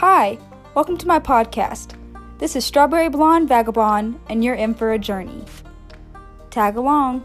Hi, welcome to my podcast. This is Strawberry Blonde Vagabond, and you're in for a journey. Tag along.